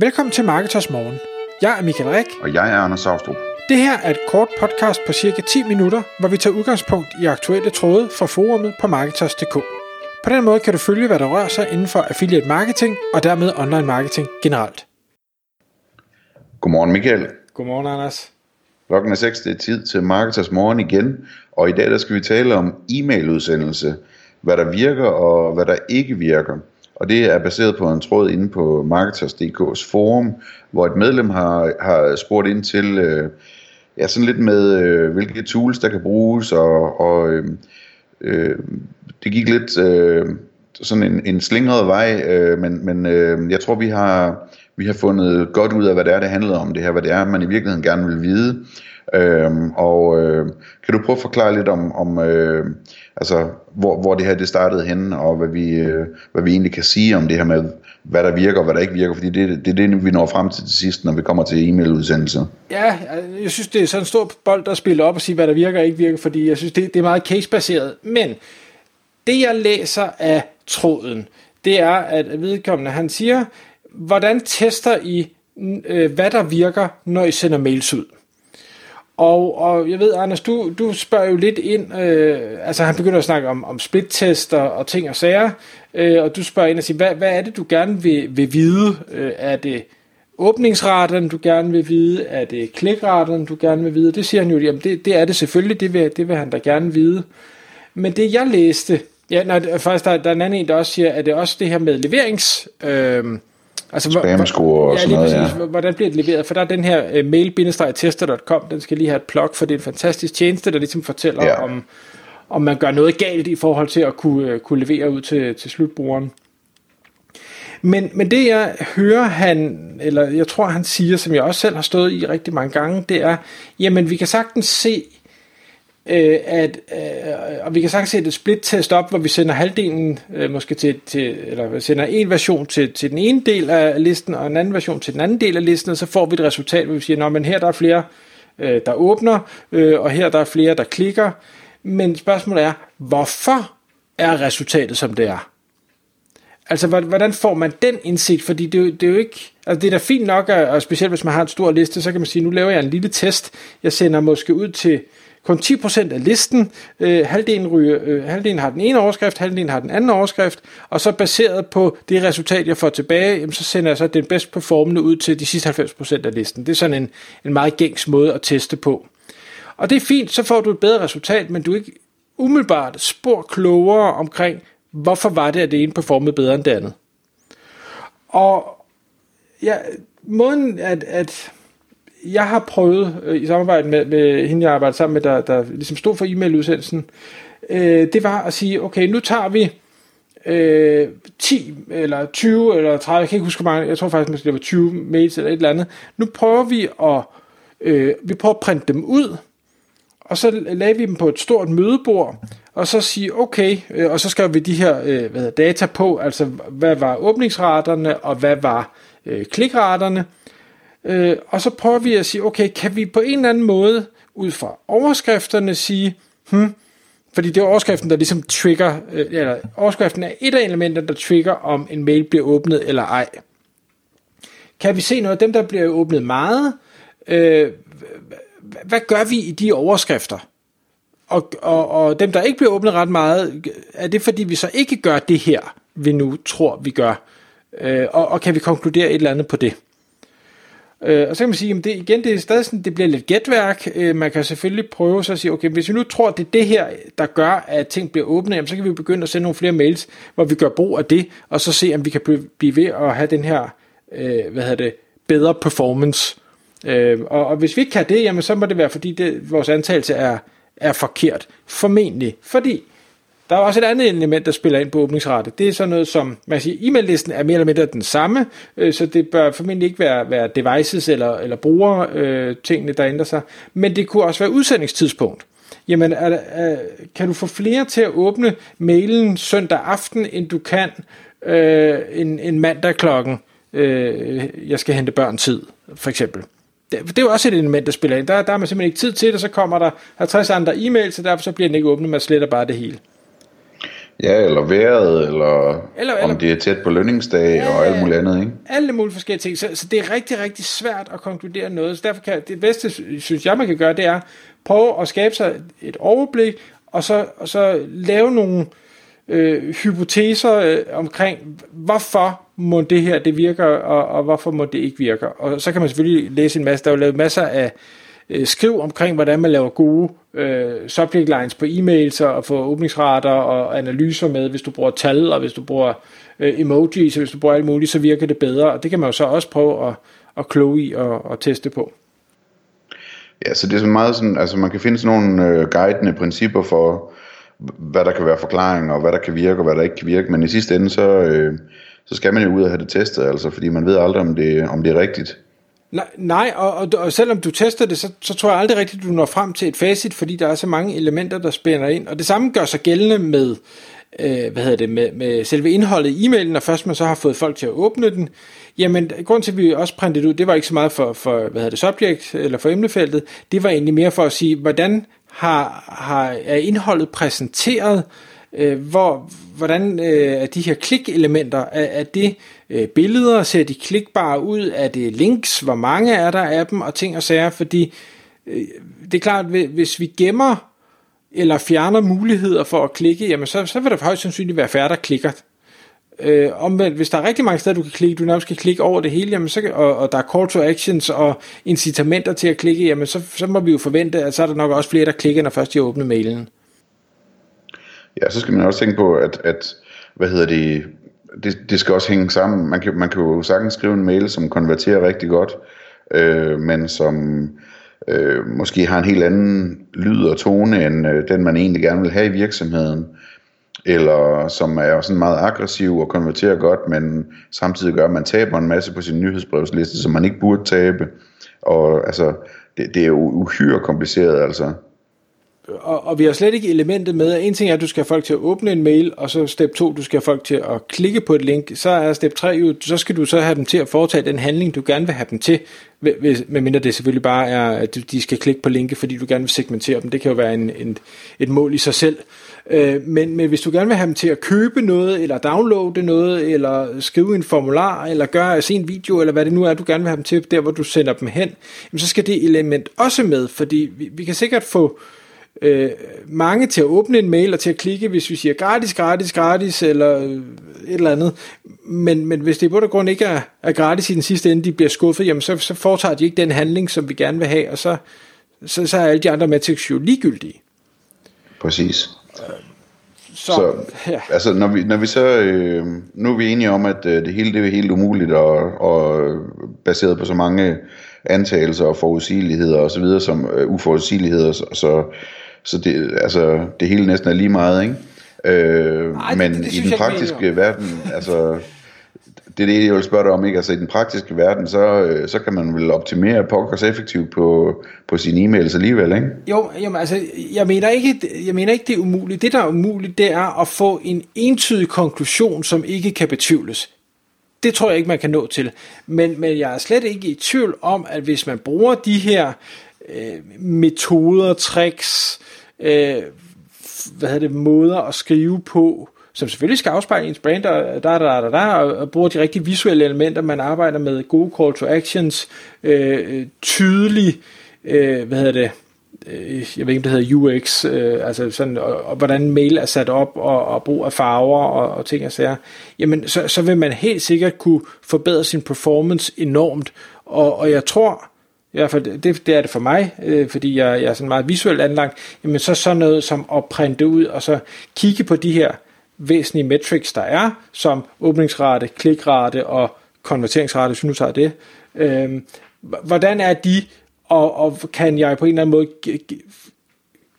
Velkommen til Marketers Morgen. Jeg er Michael Rik. Og jeg er Anders Saustrup. Det her er et kort podcast på cirka 10 minutter, hvor vi tager udgangspunkt i aktuelle tråde fra forumet på Marketers.dk. På den måde kan du følge, hvad der rører sig inden for affiliate marketing og dermed online marketing generelt. Godmorgen Michael. Godmorgen Anders. Klokken er 6, det er tid til Marketers Morgen igen, og i dag der skal vi tale om e-mailudsendelse, hvad der virker og hvad der ikke virker. Og det er baseret på en tråd inde på Marketers.dk's forum, hvor et medlem har, har spurgt ind til, øh, ja, sådan lidt med, øh, hvilke tools der kan bruges, og, og øh, øh, det gik lidt øh, sådan en, en slingret vej, øh, men, men øh, jeg tror, vi har, vi har fundet godt ud af, hvad det er, det handler om det her, hvad det er, man i virkeligheden gerne vil vide. Øh, og øh, kan du prøve at forklare lidt om, om øh, altså, hvor, hvor det her det startede henne, og hvad vi, øh, hvad vi egentlig kan sige om det her med, hvad der virker og hvad der ikke virker, fordi det, det er det, vi når frem til til sidst, når vi kommer til e-mailudsendelser. Ja, øh, jeg synes, det er sådan en stor bold der spiller op og sige, hvad der virker og ikke virker, fordi jeg synes, det, det er meget casebaseret. Men det, jeg læser af tråden, det er, at vedkommende, han siger, hvordan tester I, øh, hvad der virker, når I sender mails ud? Og, og jeg ved, Anders, du, du spørger jo lidt ind, øh, altså han begynder at snakke om, om splittester og ting og sager, øh, og du spørger ind og siger, hvad, hvad er det, du gerne vil, vil vide? Øh, er det åbningsraterne, du gerne vil vide? Er det klikraterne, du gerne vil vide? Det siger han jo, jamen det, det er det selvfølgelig, det vil, det vil han da gerne vide. Men det jeg læste, ja, nej, faktisk der, der er en anden en, der også siger, at det også det her med leverings... Øh, Altså, Spam-score og ja, sådan noget, ja. Hvordan bliver det leveret? For der er den her uh, mail-tester.com, den skal lige have et plug, for det er en fantastisk tjeneste, der ligesom fortæller ja. om, om man gør noget galt i forhold til at kunne, uh, kunne levere ud til, til slutbrugeren. Men, men det jeg hører han, eller jeg tror han siger, som jeg også selv har stået i rigtig mange gange, det er, jamen vi kan sagtens se, øh, at, øh, og vi kan sagtens sætte et split-test op, hvor vi sender halvdelen øh, måske til, til, eller sender en version til, til den ene del af listen, og en anden version til den anden del af listen, og så får vi et resultat, hvor vi siger, at men her der er flere, øh, der åbner, øh, og her der er flere, der klikker. Men spørgsmålet er, hvorfor er resultatet, som det er? Altså, hvordan får man den indsigt? Fordi det, det er jo ikke... Altså, det er da fint nok, og specielt hvis man har en stor liste, så kan man sige, nu laver jeg en lille test. Jeg sender måske ud til kun 10% af listen. Øh, halvdelen, ryger, øh, halvdelen har den ene overskrift, halvdelen har den anden overskrift, og så baseret på det resultat, jeg får tilbage, jamen, så sender jeg så den bedst performende ud til de sidste 90% af listen. Det er sådan en, en meget gængs måde at teste på. Og det er fint, så får du et bedre resultat, men du er ikke umiddelbart spor klogere omkring, hvorfor var det, at det ene performede bedre end det andet. Og ja, måden at, at jeg har prøvet øh, i samarbejde med, med hende, jeg arbejder sammen med, der, der ligesom stod for e-mail-udsendelsen, øh, det var at sige, okay, nu tager vi øh, 10 eller 20 eller 30, jeg kan ikke huske hvor mange, jeg tror faktisk, det var 20 mails eller et eller andet. Nu prøver vi at, øh, vi prøver at printe dem ud, og så lagde vi dem på et stort mødebord, og så sige, okay, øh, og så skrev vi de her øh, hvad hedder, data på, altså hvad var åbningsraterne, og hvad var øh, klikraterne, Øh, og så prøver vi at sige, okay, kan vi på en eller anden måde, ud fra overskrifterne, sige, hmm, fordi det er overskriften, der ligesom trigger, øh, eller overskriften er et af elementerne, der trigger, om en mail bliver åbnet eller ej. Kan vi se noget af dem, der bliver åbnet meget? Øh, hvad gør vi i de overskrifter? Og, og, og dem, der ikke bliver åbnet ret meget, er det fordi, vi så ikke gør det her, vi nu tror, vi gør? Øh, og, og kan vi konkludere et eller andet på det? Øh, og så kan man sige, at det, igen, det er stadig sådan, det bliver lidt gætværk. Øh, man kan selvfølgelig prøve så at sige, okay, hvis vi nu tror, det er det her, der gør, at ting bliver åbne, jamen, så kan vi begynde at sende nogle flere mails, hvor vi gør brug af det, og så se, om vi kan blive ved at have den her, øh, hvad hedder det, bedre performance. Øh, og, og hvis vi ikke kan det, jamen, så må det være, fordi det, vores antagelse er, er forkert. Formentlig. Fordi der er også et andet element, der spiller ind på åbningsrate. Det er sådan noget som, man siger, e-mail-listen er mere eller mindre den samme, øh, så det bør formentlig ikke være, være devices eller, eller brugere, øh, tingene, der ændrer sig. Men det kunne også være udsendingstidspunkt. Jamen, er, er, kan du få flere til at åbne mailen søndag aften, end du kan øh, en, en mandag klokken, øh, jeg skal hente børn tid, for eksempel det, det er jo også et element, der spiller ind. Der, der har man simpelthen ikke tid til det, så kommer der 50 andre e-mails, så derfor så bliver den ikke åbnet, man sletter bare det hele. Ja, eller vejret, eller, eller, eller om det er tæt på lønningsdag ja, og alt muligt andet, ikke? Alle mulige forskellige ting. Så, så det er rigtig, rigtig svært at konkludere noget. Så derfor kan det bedste, synes jeg, man kan gøre, det er prøve at skabe sig et overblik, og så, og så lave nogle øh, hypoteser øh, omkring, hvorfor må det her det virker, og, og hvorfor må det ikke virke. Og så kan man selvfølgelig læse en masse, der er jo lavet masser af øh, skriv omkring, hvordan man laver gode øh, subject lines på e-mails og få åbningsrater og analyser med, hvis du bruger tal og hvis du bruger øh, emojis og hvis du bruger alt muligt, så virker det bedre. Og det kan man jo så også prøve at, at kloge i og, og teste på. Ja, så det er så meget sådan, altså man kan finde sådan nogle øh, guidende principper for, hvad der kan være forklaring, og hvad der kan virke, og hvad der ikke kan virke, men i sidste ende, så, øh, så skal man jo ud og have det testet, altså, fordi man ved aldrig, om det, om det er rigtigt. Nej, nej og, og, og selvom du tester det, så, så tror jeg aldrig rigtigt, du når frem til et facit, fordi der er så mange elementer, der spænder ind. Og det samme gør sig gældende med, øh, hvad hedder det, med, med selve indholdet i e-mailen, når først man så har fået folk til at åbne den. Jamen, grund til, at vi også printede ud, det var ikke så meget for, for hvad hedder det, subject, eller for emnefeltet, det var egentlig mere for at sige, hvordan har, har, er indholdet præsenteret, øh, Øh, hvor, hvordan øh, er de her klikelementer, er, er det øh, billeder, ser de klikbare ud, er det links, hvor mange er der af dem, og ting og sager, fordi øh, det er klart, hvis vi gemmer eller fjerner muligheder for at klikke, jamen så, så vil der højst sandsynligt være færre, der klikker. Øh, omvendt, hvis der er rigtig mange steder, du kan klikke, du nærmest kan klikke over det hele, jamen så, og, og der er call to actions og incitamenter til at klikke, jamen så, så må vi jo forvente, at så er der nok også flere, der klikker, når først de åbner mailen. Ja, så skal man også tænke på, at, at hvad hedder det, det, det skal også hænge sammen. Man kan, man kan jo sagtens skrive en mail, som konverterer rigtig godt, øh, men som øh, måske har en helt anden lyd og tone, end øh, den man egentlig gerne vil have i virksomheden eller som er sådan meget aggressiv og konverterer godt, men samtidig gør, at man taber en masse på sin nyhedsbrevsliste, som man ikke burde tabe. Og altså, det, det er jo uhyre kompliceret, altså. Og, og vi har slet ikke elementet med, at en ting er, at du skal have folk til at åbne en mail, og så step 2, du skal have folk til at klikke på et link. Så er step 3 jo, så skal du så have dem til at foretage den handling, du gerne vil have dem til, medmindre det selvfølgelig bare er, at de skal klikke på linke, fordi du gerne vil segmentere dem. Det kan jo være en, en, et mål i sig selv. Øh, men, men hvis du gerne vil have dem til at købe noget, eller downloade noget, eller skrive en formular, eller gøre se en video, eller hvad det nu er, du gerne vil have dem til, der hvor du sender dem hen, jamen, så skal det element også med, fordi vi, vi kan sikkert få øh, mange til at åbne en mail og til at klikke, hvis vi siger gratis, gratis, gratis, eller et eller andet. Men, men hvis det i bund og grund ikke er, er gratis i den sidste ende, de bliver skuffet, jamen så, så foretager de ikke den handling, som vi gerne vil have, og så, så, så er alle de andre metrics jo ligegyldige. Præcis. Så, så ja. altså, når vi, når vi så, øh, nu er vi enige om, at øh, det hele det er helt umuligt, og, og baseret på så mange antagelser og forudsigeligheder og så videre, som øh, uforudsigeligheder, så, så, så det, altså, det hele næsten er lige meget, ikke? Øh, Ej, men det, det i den praktiske verden, altså det er det, jeg vil spørge dig om, ikke? Altså i den praktiske verden, så, øh, så kan man vel optimere pokkers effektivt på, på sine e-mails alligevel, ikke? Jo, jamen, altså, jeg mener, ikke, jeg mener ikke, det er umuligt. Det, der er umuligt, det er at få en entydig konklusion, som ikke kan betvivles. Det tror jeg ikke, man kan nå til. Men, men jeg er slet ikke i tvivl om, at hvis man bruger de her øh, metoder, tricks, øh, Øh, hvad hedder det, måder at skrive på, som selvfølgelig skal afspejle ens brand, og, der, der, der, der, og bruger de rigtige visuelle elementer, man arbejder med gode call to actions, øh, tydelig, øh, hvad hedder det, øh, jeg ved ikke, om det hedder UX, øh, altså sådan, og, og hvordan mail er sat op, og, og brug af farver og, og ting og sager, jamen så, så vil man helt sikkert kunne forbedre sin performance enormt, og, og jeg tror, i hvert fald det, det er det for mig, øh, fordi jeg, jeg er sådan meget visuelt anlagt, jamen så sådan noget som at printe ud, og så kigge på de her væsentlige metrics, der er, som åbningsrate, klikrate og konverteringsrate, hvis nu tager det. Øh, hvordan er de, og, og kan jeg på en eller anden måde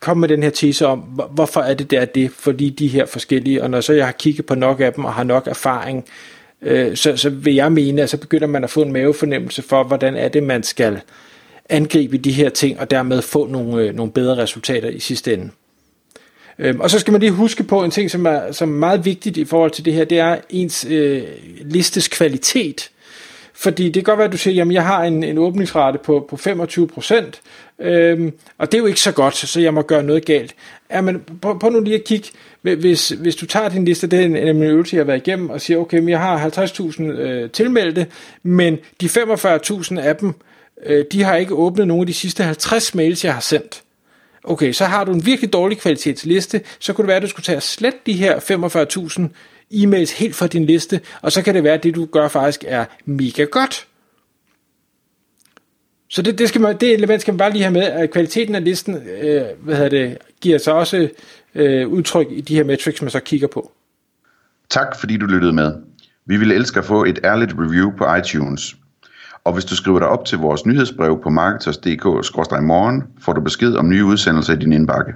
komme med den her tese om, hvorfor er det der det, fordi de her forskellige, og når så jeg har kigget på nok af dem og har nok erfaring, øh, Øh, så, så vil jeg mene, at så begynder man at få en mavefornemmelse for, hvordan er det, man skal angribe de her ting, og dermed få nogle, øh, nogle bedre resultater i sidste ende. Øhm, og så skal man lige huske på en ting, som er, som er meget vigtigt i forhold til det her, det er ens øh, listes kvalitet. Fordi det kan godt være, at du siger, jamen jeg har en, en åbningsrate på, på 25 procent, øhm, og det er jo ikke så godt, så jeg må gøre noget galt. Ja, men prøv, prøv nu lige at kigge, hvis, hvis du tager din liste, det er en, en øvelse, jeg har været igennem, og siger, okay, men jeg har 50.000 øh, tilmeldte, men de 45.000 af dem, øh, de har ikke åbnet nogen af de sidste 50 mails, jeg har sendt. Okay, så har du en virkelig dårlig kvalitetsliste, så kunne det være, at du skulle tage og slette de her 45.000 e-mails helt fra din liste, og så kan det være, at det du gør faktisk er mega godt. Så det, det, skal man, det element skal man bare lige have med, at kvaliteten af listen øh, hvad hedder det, giver sig også øh, udtryk i de her metrics, man så kigger på. Tak fordi du lyttede med. Vi ville elske at få et ærligt review på iTunes. Og hvis du skriver dig op til vores nyhedsbrev på marketers.dk-morgen, får du besked om nye udsendelser i din indbakke.